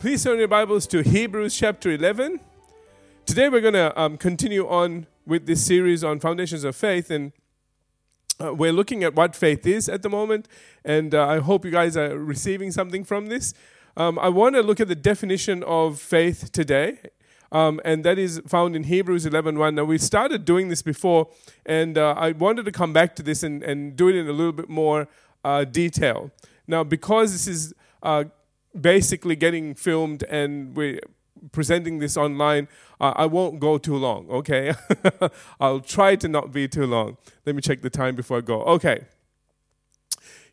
Please turn your Bibles to Hebrews chapter 11. Today we're going to um, continue on with this series on foundations of faith, and uh, we're looking at what faith is at the moment. And uh, I hope you guys are receiving something from this. Um, I want to look at the definition of faith today, um, and that is found in Hebrews 11.1. Now, we started doing this before, and uh, I wanted to come back to this and, and do it in a little bit more uh, detail. Now, because this is uh, basically getting filmed and we're presenting this online, uh, I won't go too long, okay? I'll try to not be too long. Let me check the time before I go. Okay.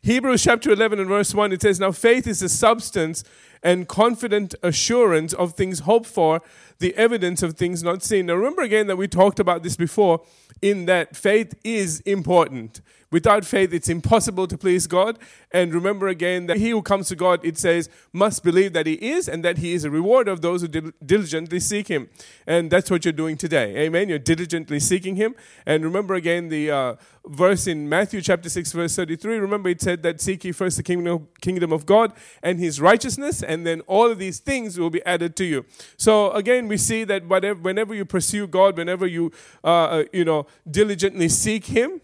Hebrews chapter 11 and verse 1, it says, Now faith is the substance and confident assurance of things hoped for, the evidence of things not seen. Now remember again that we talked about this before, in that faith is important. Without faith, it's impossible to please God. And remember again that he who comes to God, it says, must believe that he is and that he is a rewarder of those who diligently seek him. And that's what you're doing today. Amen. You're diligently seeking him. And remember again the uh, verse in Matthew chapter 6, verse 33. Remember it said that seek ye first the kingdom, kingdom of God and his righteousness, and then all of these things will be added to you. So again, we see that whatever, whenever you pursue God, whenever you, uh, uh you know, diligently seek him,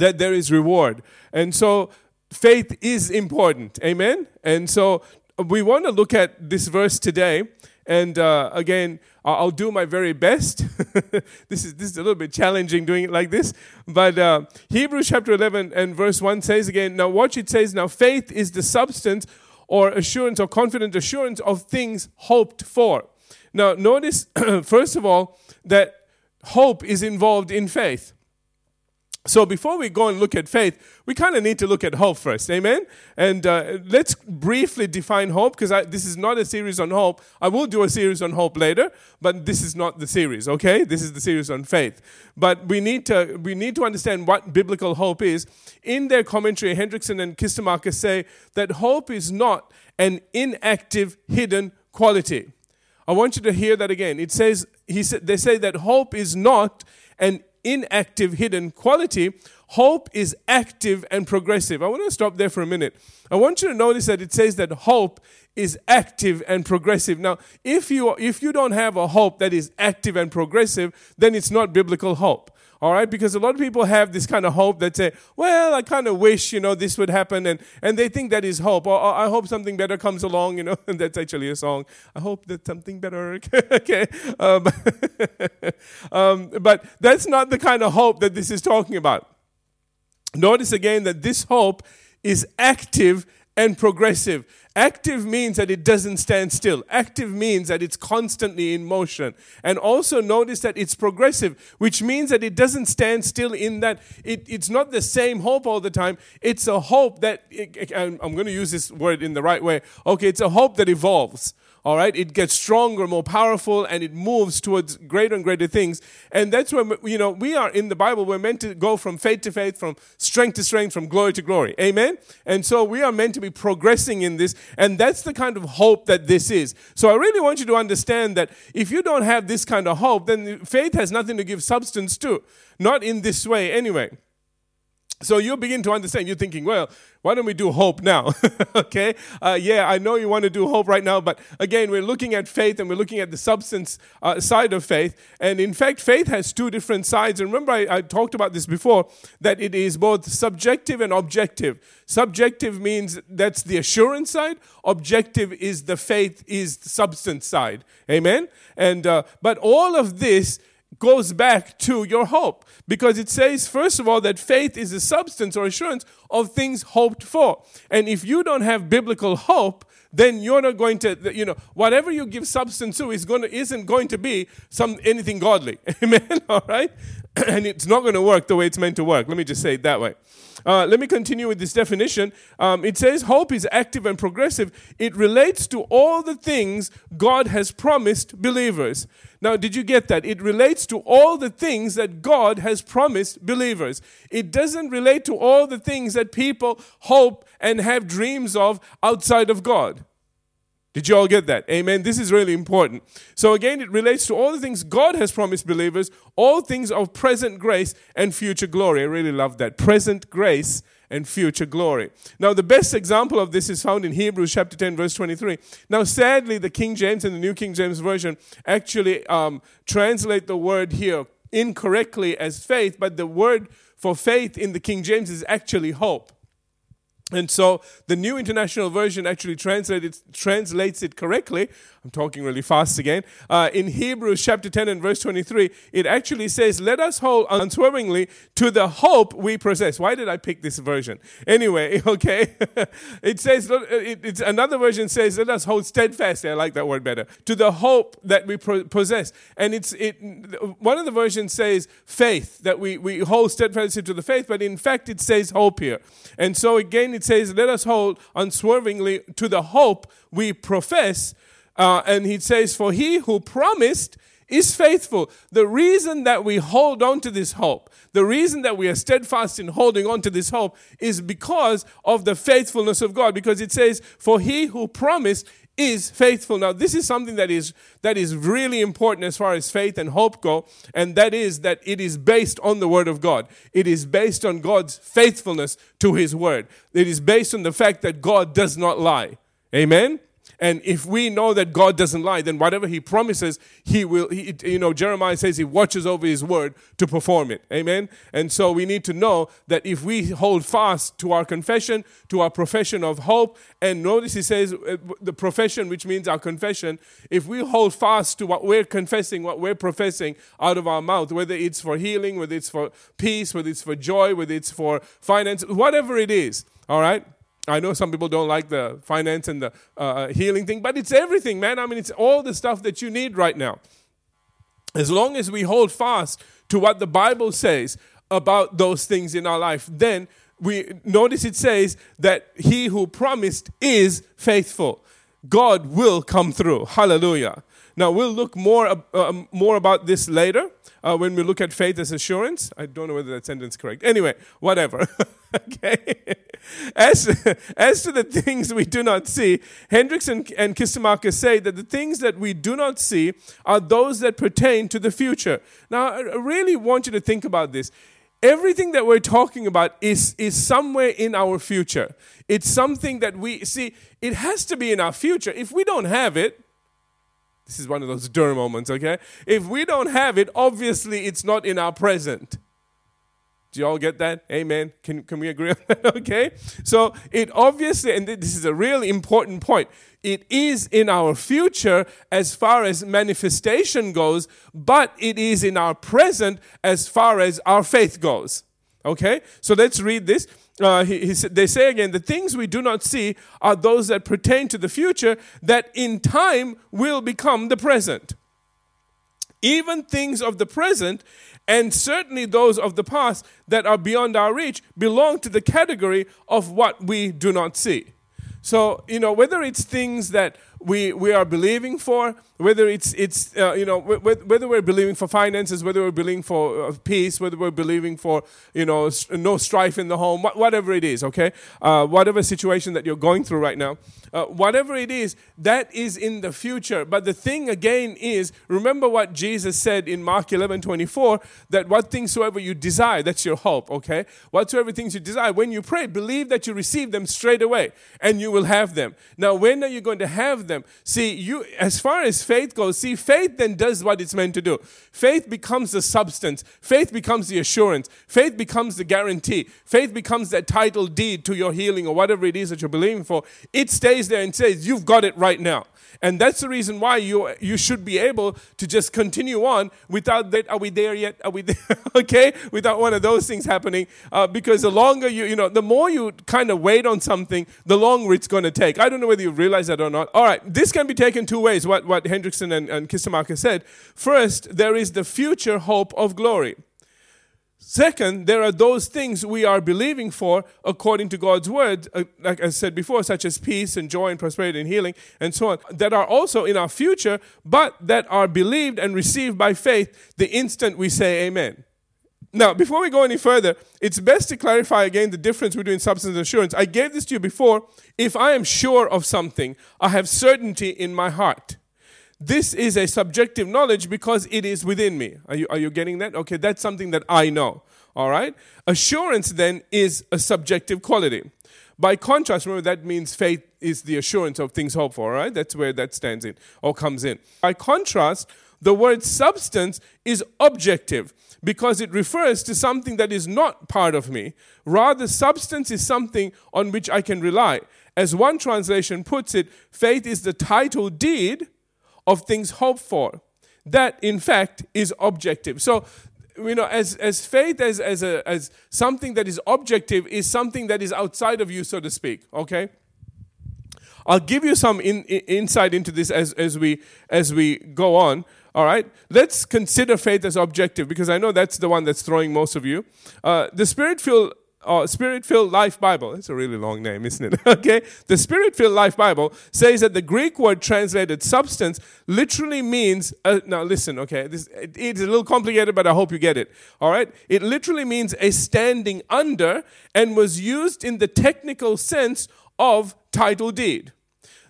that there is reward. And so faith is important. Amen? And so we want to look at this verse today. And uh, again, I'll do my very best. this, is, this is a little bit challenging doing it like this. But uh, Hebrews chapter 11 and verse 1 says again, Now watch it says, Now faith is the substance or assurance or confident assurance of things hoped for. Now notice, first of all, that hope is involved in faith. So before we go and look at faith, we kind of need to look at hope first. Amen? And uh, let's briefly define hope because this is not a series on hope. I will do a series on hope later, but this is not the series, okay? This is the series on faith. But we need to, we need to understand what biblical hope is. In their commentary, Hendriksen and Kistemaker say that hope is not an inactive, hidden quality. I want you to hear that again. It says, he said, they say that hope is not an inactive, hidden quality. Hope is active and progressive. I want to stop there for a minute. I want you to notice that it says that hope is active and progressive. Now, if you if you don't have a hope that is active and progressive, then it's not biblical hope. All right, because a lot of people have this kind of hope that say, "Well, I kind of wish you know this would happen," and and they think that is hope. Or, or I hope something better comes along. You know, and that's actually a song. I hope that something better. okay, um, um, but that's not the kind of hope that this is talking about. Notice again that this hope is active and progressive. Active means that it doesn't stand still. Active means that it's constantly in motion. And also notice that it's progressive, which means that it doesn't stand still in that it, it's not the same hope all the time. It's a hope that, it, I'm going to use this word in the right way. Okay, it's a hope that evolves. All right, it gets stronger, more powerful, and it moves towards greater and greater things. And that's when you know we are in the Bible. We're meant to go from faith to faith, from strength to strength, from glory to glory. Amen. And so we are meant to be progressing in this, and that's the kind of hope that this is. So I really want you to understand that if you don't have this kind of hope, then faith has nothing to give substance to. Not in this way, anyway. So you begin to understand. You're thinking, well, why don't we do hope now? okay? Uh, yeah, I know you want to do hope right now, but again, we're looking at faith and we're looking at the substance uh, side of faith. And in fact, faith has two different sides. And remember, I, I talked about this before that it is both subjective and objective. Subjective means that's the assurance side, objective is the faith, is the substance side. Amen? And, uh, but all of this goes back to your hope because it says, first of all, that faith is the substance or assurance of things hoped for. And if you don't have biblical hope, then you're not going to, you know, whatever you give substance to is going to, isn't going to be some anything godly. Amen. All right, and it's not going to work the way it's meant to work. Let me just say it that way. Uh, let me continue with this definition. Um, it says hope is active and progressive. It relates to all the things God has promised believers. Now, did you get that? It relates to all the things that God has promised believers. It doesn't relate to all the things that people hope and have dreams of outside of God. Did you all get that? Amen. This is really important. So, again, it relates to all the things God has promised believers, all things of present grace and future glory. I really love that. Present grace and future glory. Now, the best example of this is found in Hebrews chapter 10, verse 23. Now, sadly, the King James and the New King James Version actually um, translate the word here incorrectly as faith, but the word for faith in the King James is actually hope. And so the New International Version actually translates it correctly. I'm talking really fast again. Uh, in Hebrews chapter 10 and verse 23, it actually says, Let us hold unswervingly to the hope we possess. Why did I pick this version? Anyway, okay. it says, it, it's, another version says, Let us hold steadfastly. I like that word better. To the hope that we possess. And it's it. one of the versions says faith, that we, we hold steadfastly to the faith, but in fact, it says hope here. And so again, it says, Let us hold unswervingly to the hope we profess. Uh, and he says, For he who promised is faithful. The reason that we hold on to this hope, the reason that we are steadfast in holding on to this hope is because of the faithfulness of God. Because it says, For he who promised is faithful. Now, this is something that is that is really important as far as faith and hope go, and that is that it is based on the word of God. It is based on God's faithfulness to his word. It is based on the fact that God does not lie. Amen. And if we know that God doesn't lie, then whatever He promises, He will. He, you know, Jeremiah says He watches over His word to perform it. Amen. And so we need to know that if we hold fast to our confession, to our profession of hope, and notice He says uh, the profession, which means our confession, if we hold fast to what we're confessing, what we're professing out of our mouth, whether it's for healing, whether it's for peace, whether it's for joy, whether it's for finance, whatever it is, all right I know some people don't like the finance and the uh, uh, healing thing, but it's everything, man. I mean, it's all the stuff that you need right now. As long as we hold fast to what the Bible says about those things in our life, then we notice it says that he who promised is faithful. God will come through. Hallelujah. Now we'll look more uh, um, more about this later uh, when we look at faith as assurance. I don't know whether that sentence is correct. Anyway, whatever. okay. As, as to the things we do not see, Hendricks and, and say that the things that we do not see are those that pertain to the future. Now, I really want you to think about this everything that we're talking about is, is somewhere in our future. It's something that we see, it has to be in our future. If we don't have it, this is one of those dur moments, okay? If we don't have it, obviously it's not in our present. Do you all get that? Amen. Can, can we agree on that? okay. So it obviously, and this is a really important point, it is in our future as far as manifestation goes, but it is in our present as far as our faith goes. Okay? So let's read this uh, he, he, they say again, the things we do not see are those that pertain to the future that in time will become the present. Even things of the present, and certainly those of the past that are beyond our reach, belong to the category of what we do not see. So, you know, whether it's things that we, we are believing for, whether it's, it's uh, you know, whether we're believing for finances, whether we're believing for uh, peace, whether we're believing for, you know, no strife in the home, whatever it is, okay? Uh, whatever situation that you're going through right now, uh, whatever it is, that is in the future. But the thing again is, remember what Jesus said in Mark 11 24, that what things soever you desire, that's your hope, okay? Whatsoever things you desire, when you pray, believe that you receive them straight away and you will have them. Now, when are you going to have them. See, you as far as faith goes, see, faith then does what it's meant to do. Faith becomes the substance, faith becomes the assurance, faith becomes the guarantee, faith becomes that title deed to your healing or whatever it is that you're believing for. It stays there and says, You've got it right now. And that's the reason why you, you should be able to just continue on without that. Are we there yet? Are we there? okay? Without one of those things happening. Uh, because the longer you, you know, the more you kind of wait on something, the longer it's going to take. I don't know whether you realize that or not. All right, this can be taken two ways, what, what Hendriksen and, and said. First, there is the future hope of glory. Second, there are those things we are believing for according to God's word, uh, like I said before, such as peace and joy and prosperity and healing and so on, that are also in our future, but that are believed and received by faith the instant we say amen. Now, before we go any further, it's best to clarify again the difference between substance and assurance. I gave this to you before. If I am sure of something, I have certainty in my heart. this is a subjective knowledge because it is within me. Are you, are you getting that? Okay, that's something that I know. All right? Assurance then is a subjective quality. By contrast, remember that means faith is the assurance of things hoped for, right? That's where that stands in or comes in. By contrast, the word substance is objective because it refers to something that is not part of me. Rather, substance is something on which I can rely. As one translation puts it, faith is the title deed of things hoped for. That, in fact, is objective. So, you know, as, as faith as, as, a, as something that is objective is something that is outside of you, so to speak, okay? I'll give you some in, in, insight into this as, as, we, as we go on. All right, let's consider faith as objective because I know that's the one that's throwing most of you. Uh, the Spirit filled uh, Spirit Filled Life Bible. It's a really long name, isn't it? okay. The Spirit Filled Life Bible says that the Greek word translated substance literally means, uh, now listen, okay, this, it, it's a little complicated, but I hope you get it. All right. It literally means a standing under and was used in the technical sense of title deed.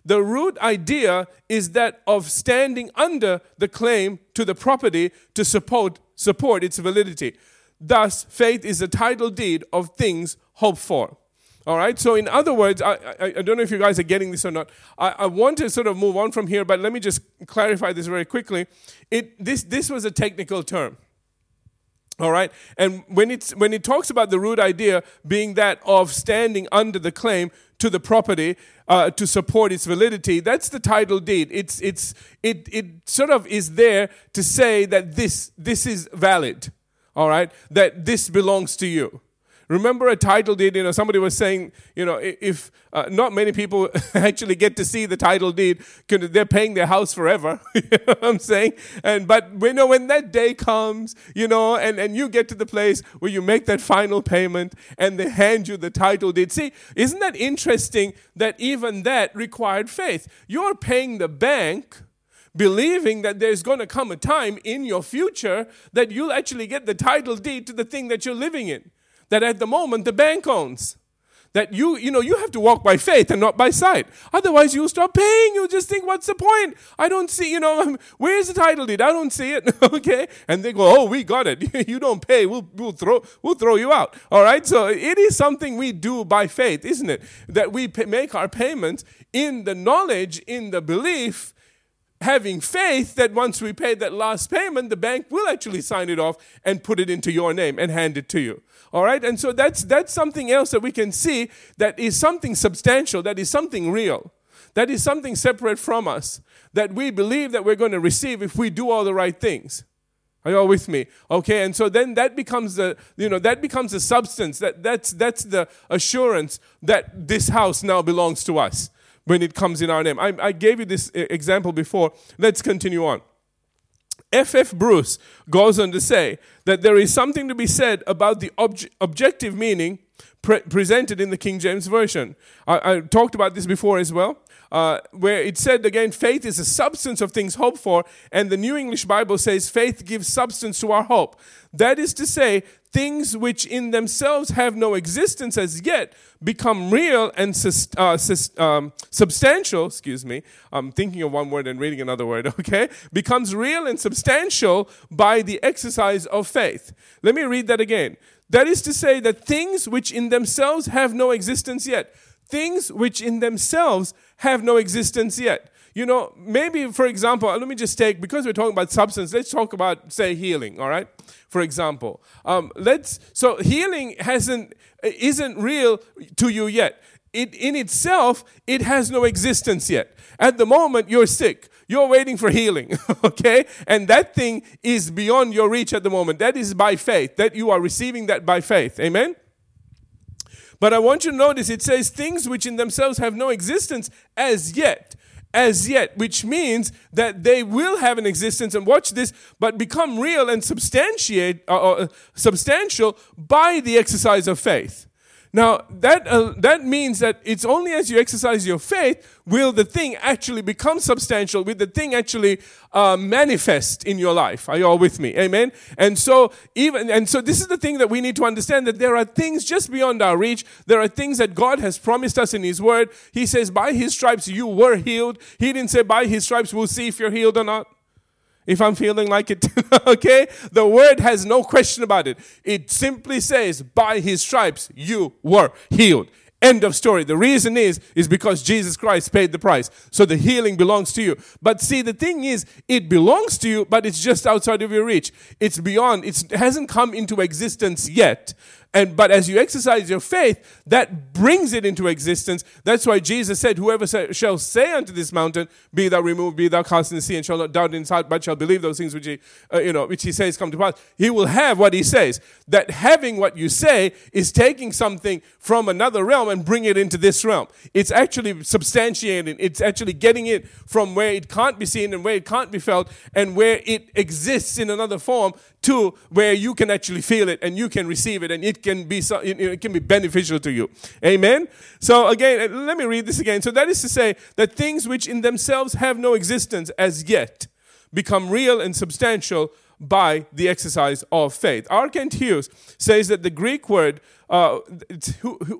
The root idea is that of standing under the claim to the property to support, support its validity. Thus, faith is the title deed of things hoped for. All right. So, in other words, I, I, I, don't know if you guys are getting this or not. I, I want to sort of move on from here, but let me just clarify this very quickly. It, this, this was a technical term. All right. And when, it's, when it talks about the root idea being that of standing under the claim to the property uh, to support its validity, that's the title deed. It's, it's, it, it sort of is there to say that this, this is valid all right, that this belongs to you. Remember a title deed, you know, somebody was saying, you know, if uh, not many people actually get to see the title deed, they're paying their house forever, you know what I'm saying? And, but you know, when that day comes, you know, and, and you get to the place where you make that final payment and they hand you the title deed. See, isn't that interesting that even that required faith? You're paying the bank believing that there's going to come a time in your future that you'll actually get the title deed to the thing that you're living in, that at the moment the bank owns. That you, you know, you have to walk by faith and not by sight. Otherwise, you'll stop paying. You'll just think, what's the point? I don't see, you know, where's the title deed? I don't see it. okay? And they go, oh, we got it. you don't pay. We'll, we'll, throw, we'll throw you out. All right? So it is something we do by faith, isn't it? That we pay, make our payments in the knowledge, in the belief having faith that once we pay that last payment, the bank will actually sign it off and put it into your name and hand it to you. All right? And so that's, that's something else that we can see that is something substantial, that is something real, that is something separate from us, that we believe that we're going to receive if we do all the right things. Are you all with me? Okay, and so then that becomes the you know that becomes the substance that that's that's the assurance that this house now belongs to us when it comes in our name. I, I gave you this example before. Let's continue on. F. F. Bruce goes on to say that there is something to be said about the obj- objective meaning pre- presented in the King James Version. I, I talked about this before as well. Uh, where it said again, faith is a substance of things hoped for, and the New English Bible says faith gives substance to our hope. That is to say, things which in themselves have no existence as yet become real and uh, um, substantial. Excuse me, I'm thinking of one word and reading another word, okay? Becomes real and substantial by the exercise of faith. Let me read that again. That is to say, that things which in themselves have no existence yet, things which in themselves have no existence yet. You know, maybe, for example, let me just take, because we're talking about substance, let's talk about, say, healing, all right? For example. Um, let's, so healing hasn't, isn't real to you yet. It, in itself, it has no existence yet. At the moment, you're sick. You're waiting for healing, okay? And that thing is beyond your reach at the moment. That is by faith, that you are receiving that by faith. Amen? But I want you to notice it says things which in themselves have no existence as yet. As yet, which means that they will have an existence and watch this, but become real and substantiate, uh, uh, substantial by the exercise of faith. Now, that, uh, that means that it's only as you exercise your faith will the thing actually become substantial, will the thing actually uh, manifest in your life. Are you all with me? Amen? And so, even, and so this is the thing that we need to understand that there are things just beyond our reach. There are things that God has promised us in His Word. He says, by His stripes you were healed. He didn't say, by His stripes we'll see if you're healed or not if I'm feeling like it. okay? The word has no question about it. It simply says, by his stripes you were healed. End of story. The reason is, is because Jesus Christ paid the price. So the healing belongs to you. But see, the thing is, it belongs to you, but it's just outside of your reach. It's beyond, it's, it hasn't come into existence yet. And but as you exercise your faith, that brings it into existence. That's why Jesus said, Whoever shall say unto this mountain, Be thou removed, be thou cast in the sea, and shall not doubt in his heart, but shall believe those things which he, uh, you know, which he says come to pass. He will have what he says. That having what you say is taking something from another realm and bring it into this realm. It's actually substantiating. It's actually getting it from where it can't be seen and where it can't be felt and where it exists in another form to where you can actually feel it and you can receive it and it can be so, it can be beneficial to you. Amen. So again, uh, let me read this again. So that is to say that things which in themselves have no existence as yet become real and substantial by the exercise of faith. R. Kent Hughes says that the Greek word uh,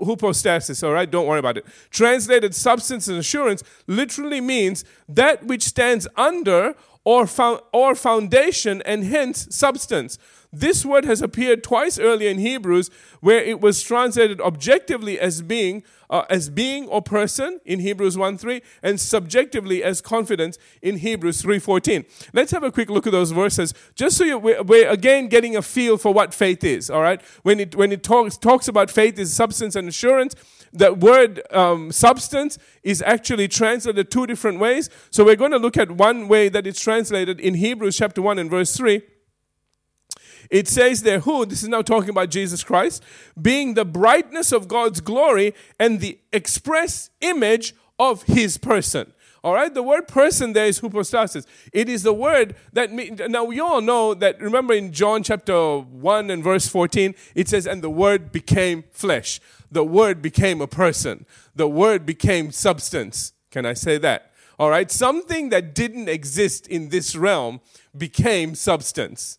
hypostasis, all right, don't worry about it, translated substance and assurance, literally means that which stands under or, fo- or foundation and hence substance. This word has appeared twice earlier in Hebrews, where it was translated objectively as being, uh, as being or person in Hebrews 1:3, and subjectively as confidence in Hebrews 3:14. Let's have a quick look at those verses, just so you, we're, we're, again getting a feel for what faith is. All right, when it when it talks talks about faith is substance and assurance. The word um, substance is actually translated two different ways. So we're going to look at one way that it's translated in Hebrews chapter 1 and verse 3. It says there, who, this is now talking about Jesus Christ, being the brightness of God's glory and the express image of his person. All right, the word person there is hypostasis. It is the word that, now we all know that, remember in John chapter 1 and verse 14, it says, and the word became flesh. The word became a person. The word became substance. Can I say that? All right, something that didn't exist in this realm became substance.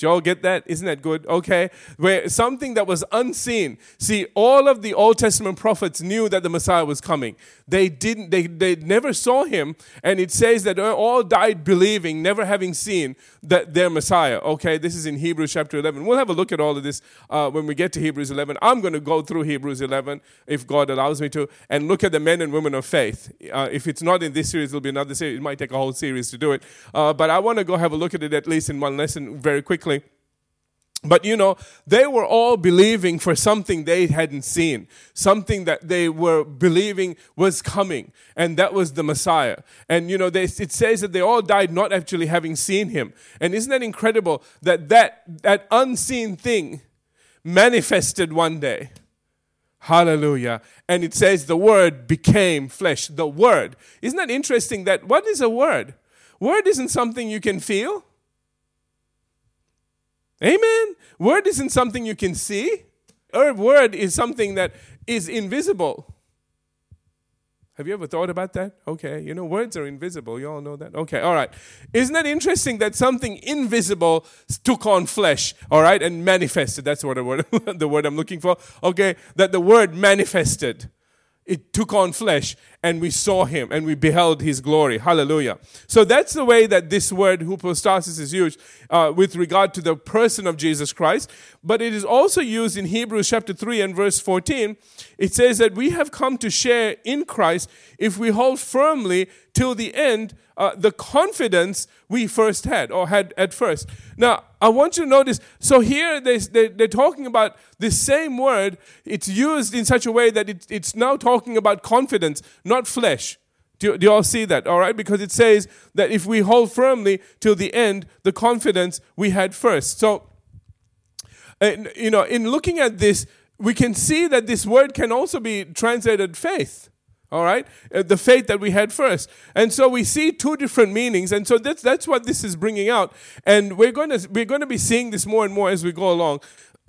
Do you all get that? Isn't that good? Okay. Where something that was unseen. See, all of the Old Testament prophets knew that the Messiah was coming. They didn't, they, they never saw him. And it says that all died believing, never having seen that their Messiah. Okay. This is in Hebrews chapter 11. We'll have a look at all of this uh, when we get to Hebrews 11. I'm going to go through Hebrews 11 if God allows me to and look at the men and women of faith. Uh, if it's not in this series, it'll be another series. It might take a whole series to do it. Uh, but I want to go have a look at it at least in one lesson very quickly but you know, they were all believing for something they hadn't seen, something that they were believing was coming, and that was the Messiah. And you know, they, it says that they all died not actually having seen him. And isn't that incredible that that, that unseen thing manifested one day? Hallelujah. And it says the word became flesh. The word. Isn't that interesting that what is a word? Word isn't something you can feel. Amen. Word isn't something you can see. Word is something that is invisible. Have you ever thought about that? Okay, you know, words are invisible. You all know that? Okay, all right. Isn't that interesting that something invisible took on flesh, all right, and manifested? That's what the word, the word I'm looking for. Okay, that the word manifested it took on flesh and we saw him and we beheld his glory. Hallelujah. So that's the way that this word hypostasis is used uh, with regard to the person of Jesus Christ. But it is also used in Hebrews chapter 3 and verse 14. It says that we have come to share in Christ if we hold firmly till the end uh, the confidence we first had or had at first. Now, I want you to notice so here they, they, they're talking about the same word. It's used in such a way that it, it's now talking about confidence, not flesh. Do, do you all see that? All right? Because it says that if we hold firmly till the end, the confidence we had first. So, you know, in looking at this, we can see that this word can also be translated faith all right uh, the faith that we had first and so we see two different meanings and so that's that's what this is bringing out and we're going to we're going to be seeing this more and more as we go along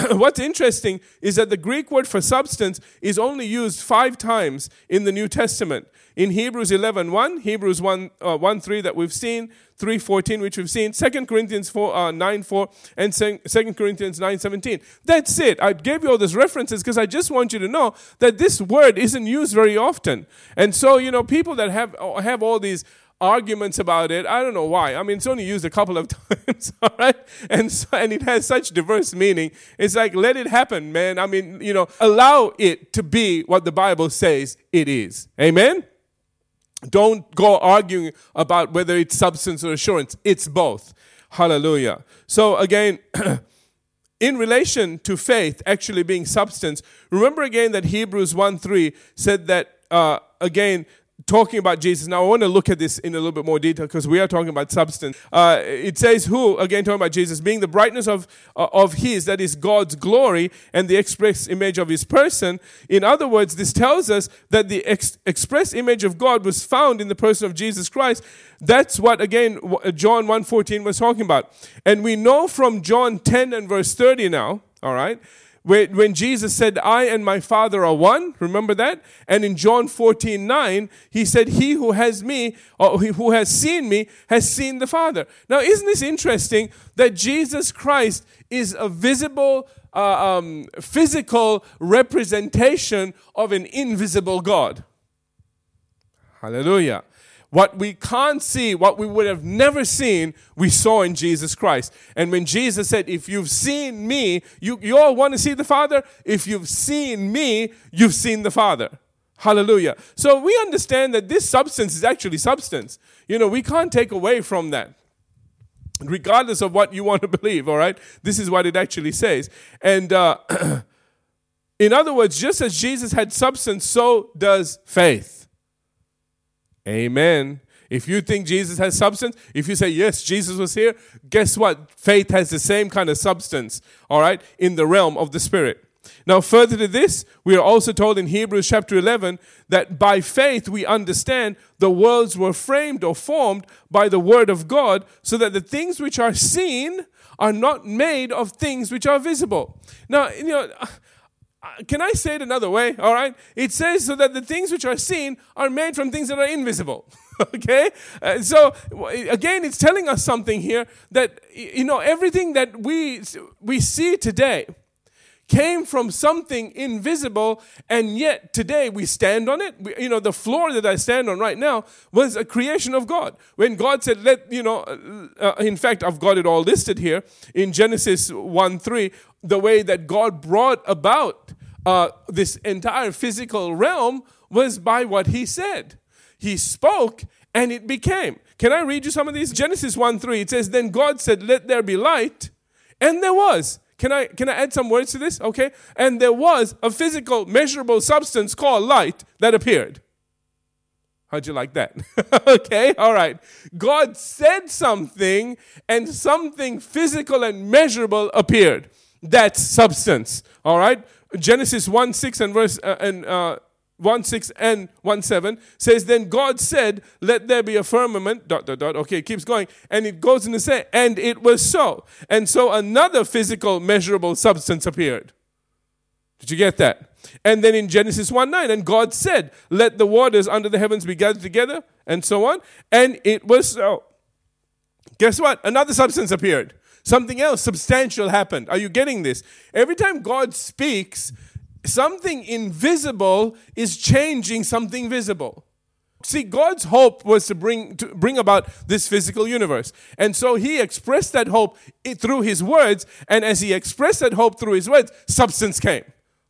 what's interesting is that the Greek word for substance is only used five times in the New Testament. In Hebrews 11 1, Hebrews 1, uh, 1 3 that we've seen, 3 14 which we've seen, 2 Corinthians 4, uh, 9 4, and 2 Corinthians 9 17. That's it. I gave you all these references because I just want you to know that this word isn't used very often. And so, you know, people that have, have all these arguments about it. I don't know why. I mean, it's only used a couple of times, all right? And so, and it has such diverse meaning. It's like let it happen, man. I mean, you know, allow it to be what the Bible says it is. Amen. Don't go arguing about whether it's substance or assurance. It's both. Hallelujah. So again. in relation to faith actually being substance, remember again that Hebrews 1 3 said that, uh, again, talking about Jesus. Now, I want to look at this in a little bit more detail because we are talking about substance. Uh, it says, Who, again, talking about Jesus, being the brightness of, uh, of His, that is God's glory, and the express image of His person. In other words, this tells us that the ex- express image of God was found in the person of Jesus Christ. That's what, again, John 1.14 was talking about. And we know from John 10 and verse 30 now, all right, when Jesus said, I and my Father are one, remember that? And in John 14, 9, he said, He who has me, or who has seen me, has seen the Father. Now, isn't this interesting that Jesus Christ is a visible, uh, um, physical representation of an invisible God? Hallelujah. What we can't see, what we would have never seen, we saw in Jesus Christ. And when Jesus said, If you've seen me, you, you all want to see the Father? If you've seen me, you've seen the Father. Hallelujah. So we understand that this substance is actually substance. You know, we can't take away from that. Regardless of what you want to believe, all right? This is what it actually says. And uh, in other words, just as Jesus had substance, so does faith. Amen. If you think Jesus has substance, if you say, yes, Jesus was here, guess what? Faith has the same kind of substance, all right, in the realm of the Spirit. Now, further to this, we are also told in Hebrews chapter 11 that by faith we understand the worlds were framed or formed by the word of God, so that the things which are seen are not made of things which are visible. Now, you know, can I say it another way? All right. It says so that the things which are seen are made from things that are invisible. okay. Uh, so again, it's telling us something here that you know everything that we we see today came from something invisible, and yet today we stand on it. We, you know, the floor that I stand on right now was a creation of God. When God said, "Let you know," uh, uh in fact, I've got it all listed here in Genesis one three the way that God brought about uh, this entire physical realm was by what He said. He spoke and it became. Can I read you some of these? Genesis 1 3, it says, Then God said, Let there be light, and there was. Can I, can I add some words to this? Okay. And there was a physical, measurable substance called light that appeared. How'd you like that? okay, all right. God said something, and something physical and measurable appeared. That's substance. All right. Genesis 1 6 and verse uh, and uh, 1 6 and 1 7 says, Then God said, Let there be a firmament, dot, dot, dot. Okay, it keeps going. And it goes in to say, And it was so. And so another physical, measurable substance appeared. Did you get that? And then in Genesis 1 9, and God said, Let the waters under the heavens be gathered together, and so on. And it was so. Guess what? Another substance appeared. Something else substantial happened. Are you getting this? Every time God speaks, something invisible is changing something visible. See, God's hope was to bring, to bring about this physical universe. And so he expressed that hope through his words. And as he expressed that hope through his words, substance came.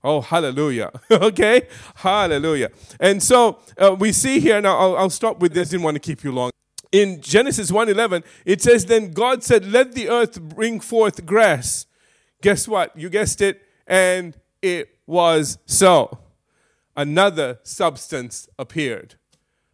Oh, hallelujah. okay? Hallelujah. And so uh, we see here, now I'll, I'll stop with this, didn't want to keep you long in Genesis 1:11, it says, Then God said, Let the earth bring forth grass. Guess what? You guessed it, and it was so. Another substance appeared.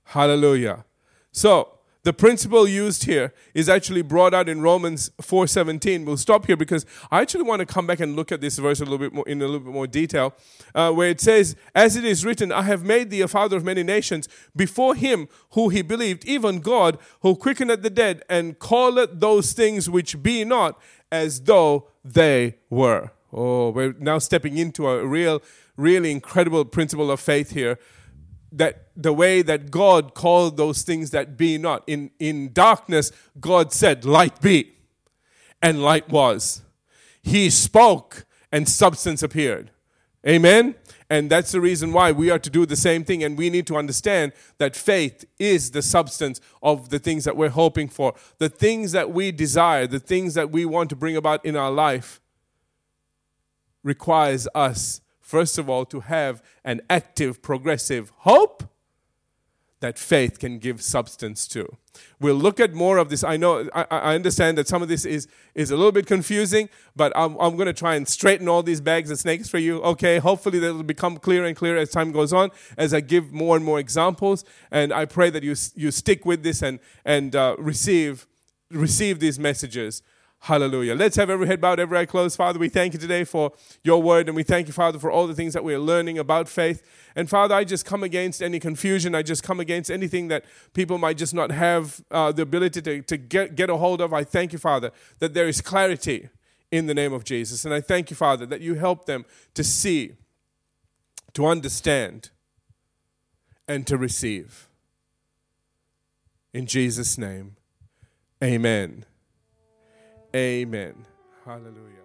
Hallelujah. So the principle used here is actually brought out in Romans 4:17. We'll stop here because I actually want to come back and look at this verse a little bit more in a little bit more detail, uh, where it says, "As it is written, I have made thee a father of many nations before him who he believed, even God, who quickeneth the dead and calleth those things which be not as though they were." Oh, we're now stepping into a real, really incredible principle of faith here. That the way that God called those things that be not. In, in darkness, God said, Light be. And light was. He spoke, and substance appeared. Amen? And that's the reason why we are to do the same thing. And we need to understand that faith is the substance of the things that we're hoping for, the things that we desire, the things that we want to bring about in our life requires us, first of all, to have an active, progressive hope that faith can give substance to. We'll look at more of this. I know, I, I understand that some of this is, is a little bit confusing, but I'm, I'm going to try and straighten all these bags of snakes for you. Okay, hopefully that will become clearer and clearer as time goes on, as I give more and more examples. And I pray that you, you stick with this and, and uh, receive, receive these messages Hallelujah. Let's have every head bowed, every eye closed. Father, we thank you today for your word, and we thank you, Father, for all the things that we are learning about faith. And Father, I just come against any confusion. I just come against anything that people might just not have uh, the ability to, to get, get a hold of. I thank you, Father, that there is clarity in the name of Jesus. And I thank you, Father, that you help them to see, to understand, and to receive. In Jesus' name, amen. Amen. Hallelujah.